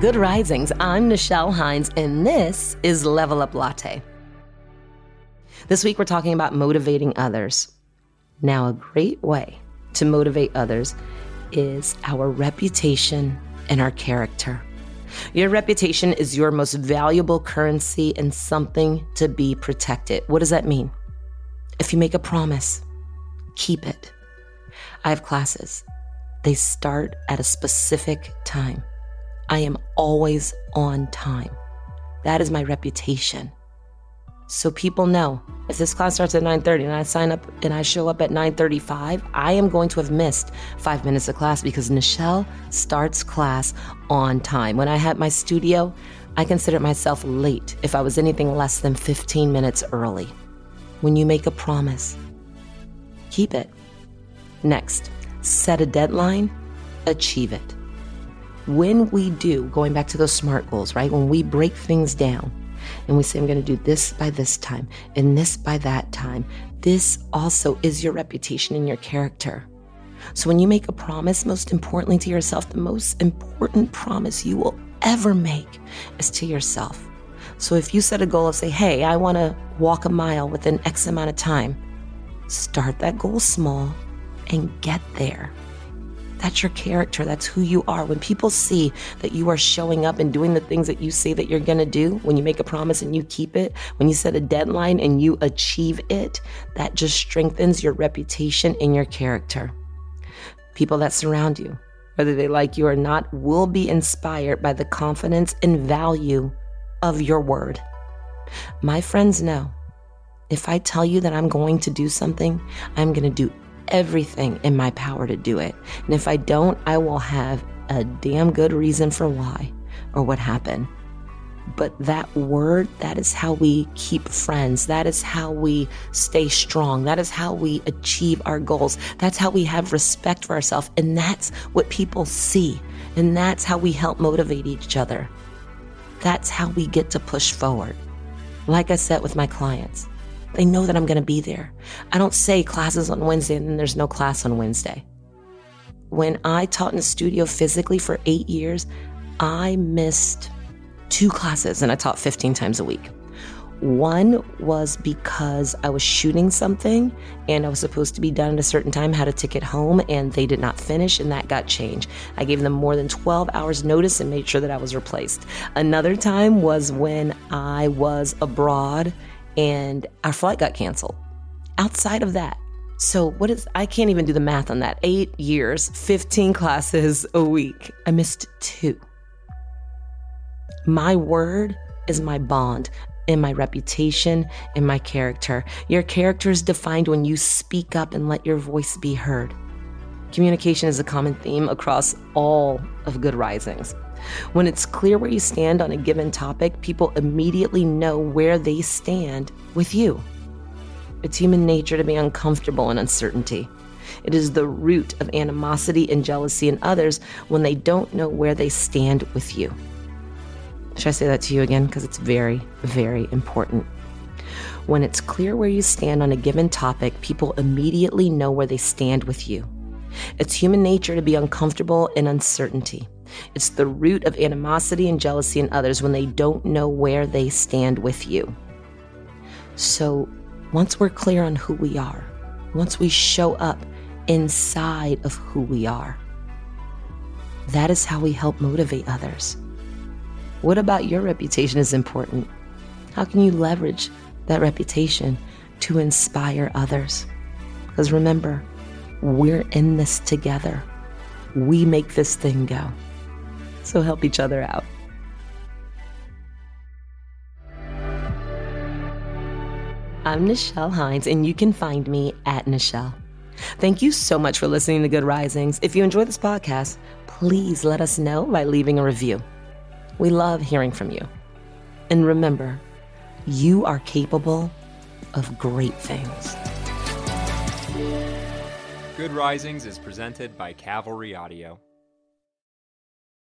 Good Risings. I'm Nichelle Hines, and this is Level Up Latte. This week, we're talking about motivating others. Now, a great way to motivate others is our reputation and our character. Your reputation is your most valuable currency and something to be protected. What does that mean? If you make a promise, keep it. I have classes, they start at a specific time. I am always on time. That is my reputation. So people know if this class starts at 9:30 and I sign up and I show up at 9:35, I am going to have missed 5 minutes of class because Nichelle starts class on time. When I had my studio, I considered myself late if I was anything less than 15 minutes early. When you make a promise, keep it. Next, set a deadline, achieve it when we do, going back to those SMART goals, right? When we break things down and we say, I'm going to do this by this time and this by that time, this also is your reputation and your character. So when you make a promise, most importantly to yourself, the most important promise you will ever make is to yourself. So if you set a goal of, say, hey, I want to walk a mile within X amount of time, start that goal small and get there. That's your character. That's who you are. When people see that you are showing up and doing the things that you say that you're going to do, when you make a promise and you keep it, when you set a deadline and you achieve it, that just strengthens your reputation and your character. People that surround you, whether they like you or not, will be inspired by the confidence and value of your word. My friends know if I tell you that I'm going to do something, I'm going to do everything in my power to do it. And if I don't, I will have a damn good reason for why or what happened. But that word, that is how we keep friends. That is how we stay strong. That is how we achieve our goals. That's how we have respect for ourselves. And that's what people see. And that's how we help motivate each other. That's how we get to push forward. Like I said with my clients, they know that I'm going to be there. I don't say classes on Wednesday and then there's no class on Wednesday. When I taught in studio physically for eight years, I missed two classes and I taught 15 times a week. One was because I was shooting something and I was supposed to be done at a certain time, had a ticket home, and they did not finish, and that got changed. I gave them more than 12 hours notice and made sure that I was replaced. Another time was when I was abroad and our flight got canceled. Outside of that, so what is I can't even do the math on that. 8 years, 15 classes a week. I missed 2. My word is my bond in my reputation and my character. Your character is defined when you speak up and let your voice be heard. Communication is a common theme across all of Good Risings. When it's clear where you stand on a given topic, people immediately know where they stand with you. It's human nature to be uncomfortable in uncertainty. It is the root of animosity and jealousy in others when they don't know where they stand with you. Should I say that to you again? Because it's very, very important. When it's clear where you stand on a given topic, people immediately know where they stand with you. It's human nature to be uncomfortable in uncertainty. It's the root of animosity and jealousy in others when they don't know where they stand with you. So, once we're clear on who we are, once we show up inside of who we are, that is how we help motivate others. What about your reputation is important? How can you leverage that reputation to inspire others? Because remember, we're in this together. We make this thing go. So help each other out. I'm Nichelle Hines, and you can find me at Nichelle. Thank you so much for listening to Good Risings. If you enjoy this podcast, please let us know by leaving a review. We love hearing from you. And remember, you are capable of great things. Good Risings is presented by Cavalry Audio.